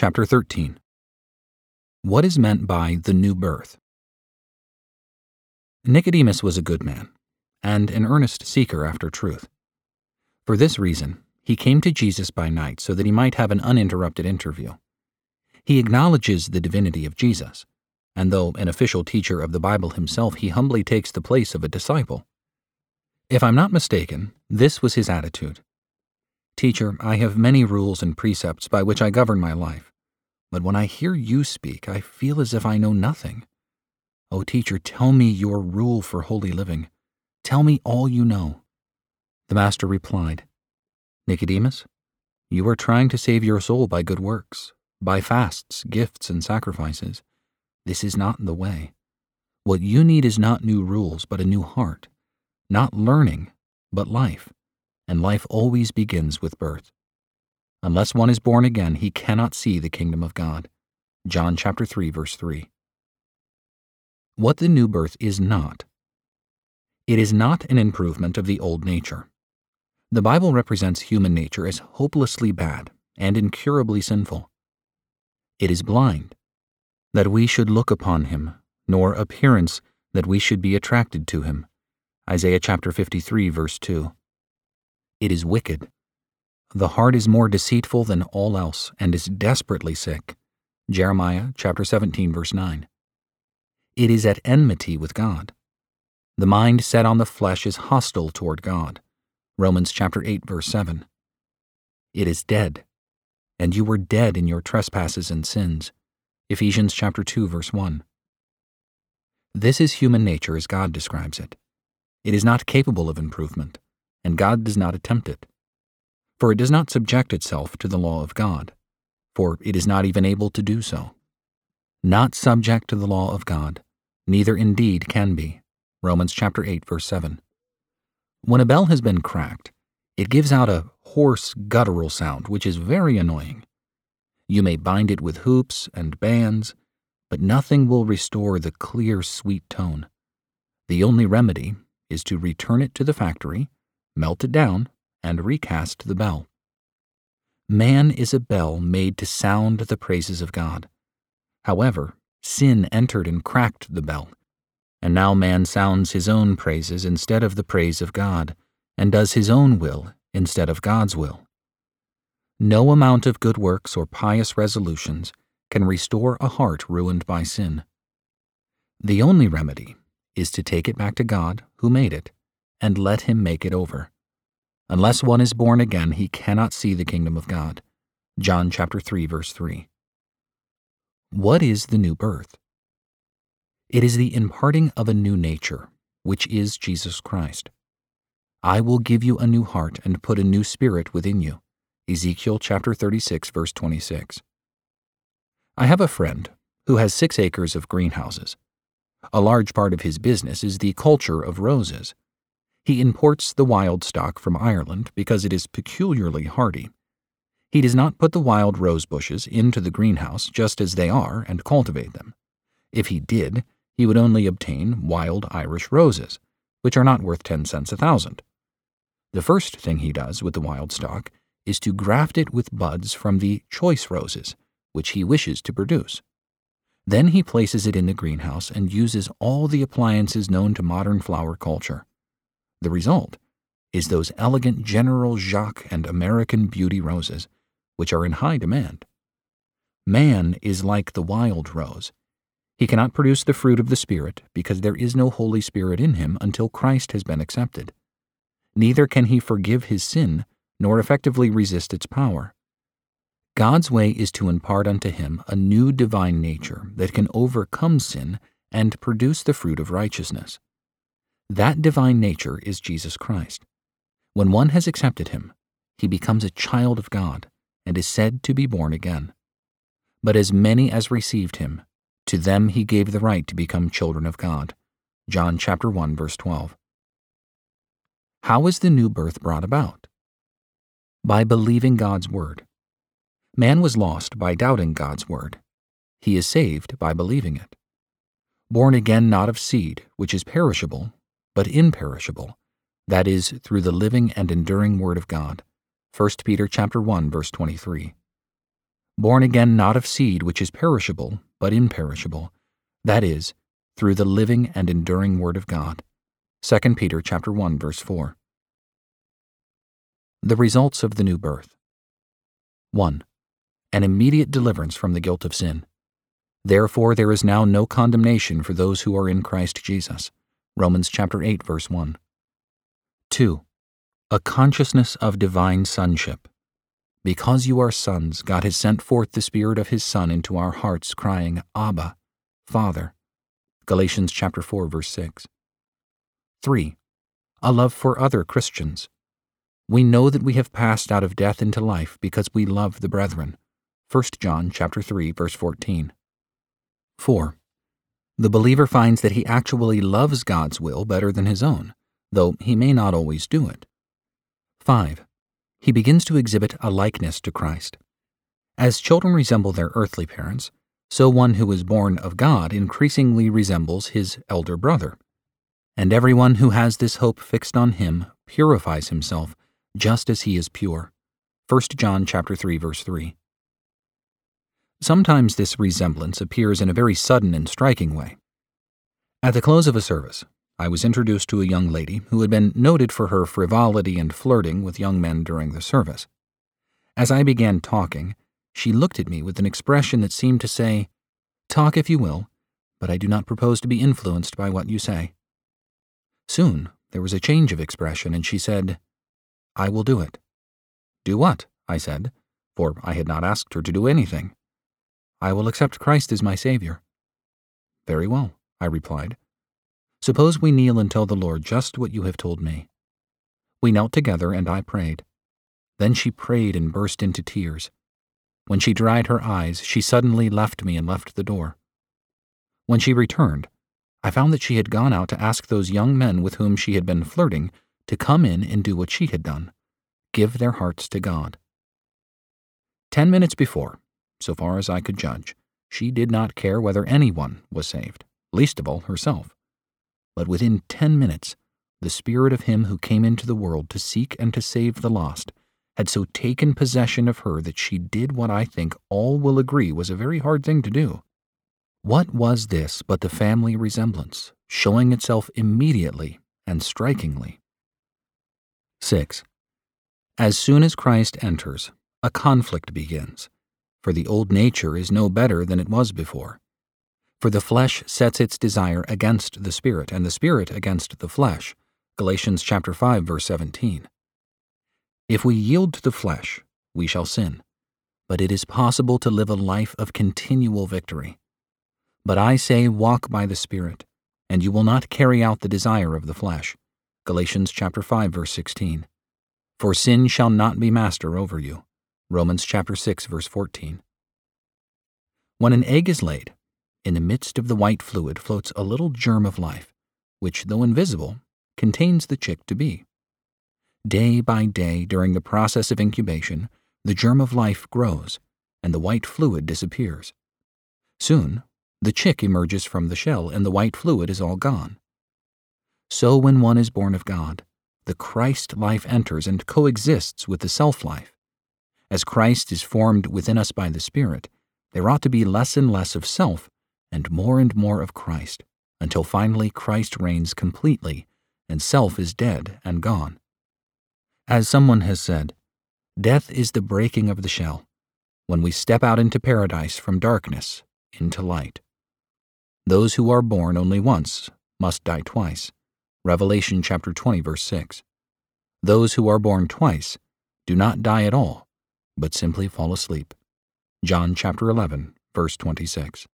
Chapter 13 What is meant by the new birth? Nicodemus was a good man, and an earnest seeker after truth. For this reason, he came to Jesus by night so that he might have an uninterrupted interview. He acknowledges the divinity of Jesus, and though an official teacher of the Bible himself, he humbly takes the place of a disciple. If I'm not mistaken, this was his attitude. Teacher, I have many rules and precepts by which I govern my life, but when I hear you speak, I feel as if I know nothing. O oh, teacher, tell me your rule for holy living. Tell me all you know. The master replied, Nicodemus, you are trying to save your soul by good works, by fasts, gifts, and sacrifices. This is not the way. What you need is not new rules, but a new heart, not learning, but life and life always begins with birth. Unless one is born again, he cannot see the kingdom of God. John chapter 3 verse 3. What the new birth is not. It is not an improvement of the old nature. The Bible represents human nature as hopelessly bad and incurably sinful. It is blind, that we should look upon him, nor appearance that we should be attracted to him. Isaiah chapter 53 verse 2. It is wicked. The heart is more deceitful than all else and is desperately sick. Jeremiah chapter 17 verse 9. It is at enmity with God. The mind set on the flesh is hostile toward God. Romans chapter 8 verse 7. It is dead, and you were dead in your trespasses and sins. Ephesians chapter 2 verse 1. This is human nature as God describes it. It is not capable of improvement and God does not attempt it. For it does not subject itself to the law of God, for it is not even able to do so. Not subject to the law of God, neither indeed can be. Romans chapter 8 verse 7. When a bell has been cracked, it gives out a hoarse guttural sound which is very annoying. You may bind it with hoops and bands, but nothing will restore the clear, sweet tone. The only remedy is to return it to the factory melt it down, and recast the bell. Man is a bell made to sound the praises of God. However, sin entered and cracked the bell, and now man sounds his own praises instead of the praise of God, and does his own will instead of God's will. No amount of good works or pious resolutions can restore a heart ruined by sin. The only remedy is to take it back to God who made it and let him make it over. Unless one is born again, he cannot see the kingdom of God. John chapter 3 verse 3. What is the new birth? It is the imparting of a new nature, which is Jesus Christ. I will give you a new heart and put a new spirit within you. Ezekiel chapter 36 verse 26. I have a friend who has 6 acres of greenhouses. A large part of his business is the culture of roses. He imports the wild stock from Ireland because it is peculiarly hardy. He does not put the wild rose bushes into the greenhouse just as they are and cultivate them. If he did, he would only obtain wild Irish roses, which are not worth 10 cents a thousand. The first thing he does with the wild stock is to graft it with buds from the choice roses, which he wishes to produce. Then he places it in the greenhouse and uses all the appliances known to modern flower culture. The result is those elegant General Jacques and American Beauty roses, which are in high demand. Man is like the wild rose. He cannot produce the fruit of the Spirit because there is no Holy Spirit in him until Christ has been accepted. Neither can he forgive his sin nor effectively resist its power. God's way is to impart unto him a new divine nature that can overcome sin and produce the fruit of righteousness. That divine nature is Jesus Christ. When one has accepted him, he becomes a child of God and is said to be born again. But as many as received him, to them he gave the right to become children of God. John chapter 1 verse 12. How is the new birth brought about? By believing God's word. Man was lost by doubting God's word. He is saved by believing it. Born again not of seed, which is perishable, but imperishable, that is, through the living and enduring Word of God. 1 Peter chapter 1, verse 23. born again not of seed which is perishable, but imperishable, that is, through the living and enduring word of God. 2 Peter chapter 1 verse 4. The results of the new birth. 1. An immediate deliverance from the guilt of sin. Therefore there is now no condemnation for those who are in Christ Jesus. Romans chapter 8 verse 1. 2. A consciousness of divine sonship. Because you are sons, God has sent forth the Spirit of His Son into our hearts, crying, Abba, Father. Galatians chapter 4 verse 6. 3. A love for other Christians. We know that we have passed out of death into life because we love the brethren. 1 John chapter 3 verse 14. 4. The believer finds that he actually loves God's will better than his own, though he may not always do it. 5. He begins to exhibit a likeness to Christ. As children resemble their earthly parents, so one who is born of God increasingly resembles his elder brother. And everyone who has this hope fixed on him purifies himself just as he is pure. 1 John chapter 3 verse 3. Sometimes this resemblance appears in a very sudden and striking way. At the close of a service, I was introduced to a young lady who had been noted for her frivolity and flirting with young men during the service. As I began talking, she looked at me with an expression that seemed to say, Talk if you will, but I do not propose to be influenced by what you say. Soon there was a change of expression, and she said, I will do it. Do what? I said, for I had not asked her to do anything. I will accept Christ as my Savior. Very well, I replied. Suppose we kneel and tell the Lord just what you have told me. We knelt together and I prayed. Then she prayed and burst into tears. When she dried her eyes, she suddenly left me and left the door. When she returned, I found that she had gone out to ask those young men with whom she had been flirting to come in and do what she had done give their hearts to God. Ten minutes before, so far as I could judge, she did not care whether anyone was saved, least of all herself. But within ten minutes, the Spirit of Him who came into the world to seek and to save the lost had so taken possession of her that she did what I think all will agree was a very hard thing to do. What was this but the family resemblance, showing itself immediately and strikingly? 6. As soon as Christ enters, a conflict begins for the old nature is no better than it was before. For the flesh sets its desire against the spirit, and the spirit against the flesh. Galatians chapter 5 verse 17. If we yield to the flesh, we shall sin, but it is possible to live a life of continual victory. But I say walk by the spirit, and you will not carry out the desire of the flesh. Galatians chapter 5 verse 16. For sin shall not be master over you. Romans chapter 6 verse 14. When an egg is laid, in the midst of the white fluid floats a little germ of life, which, though invisible, contains the chick to be. Day by day, during the process of incubation, the germ of life grows, and the white fluid disappears. Soon, the chick emerges from the shell, and the white fluid is all gone. So, when one is born of God, the Christ life enters and coexists with the self life. As Christ is formed within us by the Spirit, there ought to be less and less of self and more and more of Christ, until finally Christ reigns completely and self is dead and gone. As someone has said, death is the breaking of the shell, when we step out into paradise from darkness into light. Those who are born only once must die twice. Revelation chapter 20 verse 6. Those who are born twice do not die at all but simply fall asleep. John chapter 11, verse 26.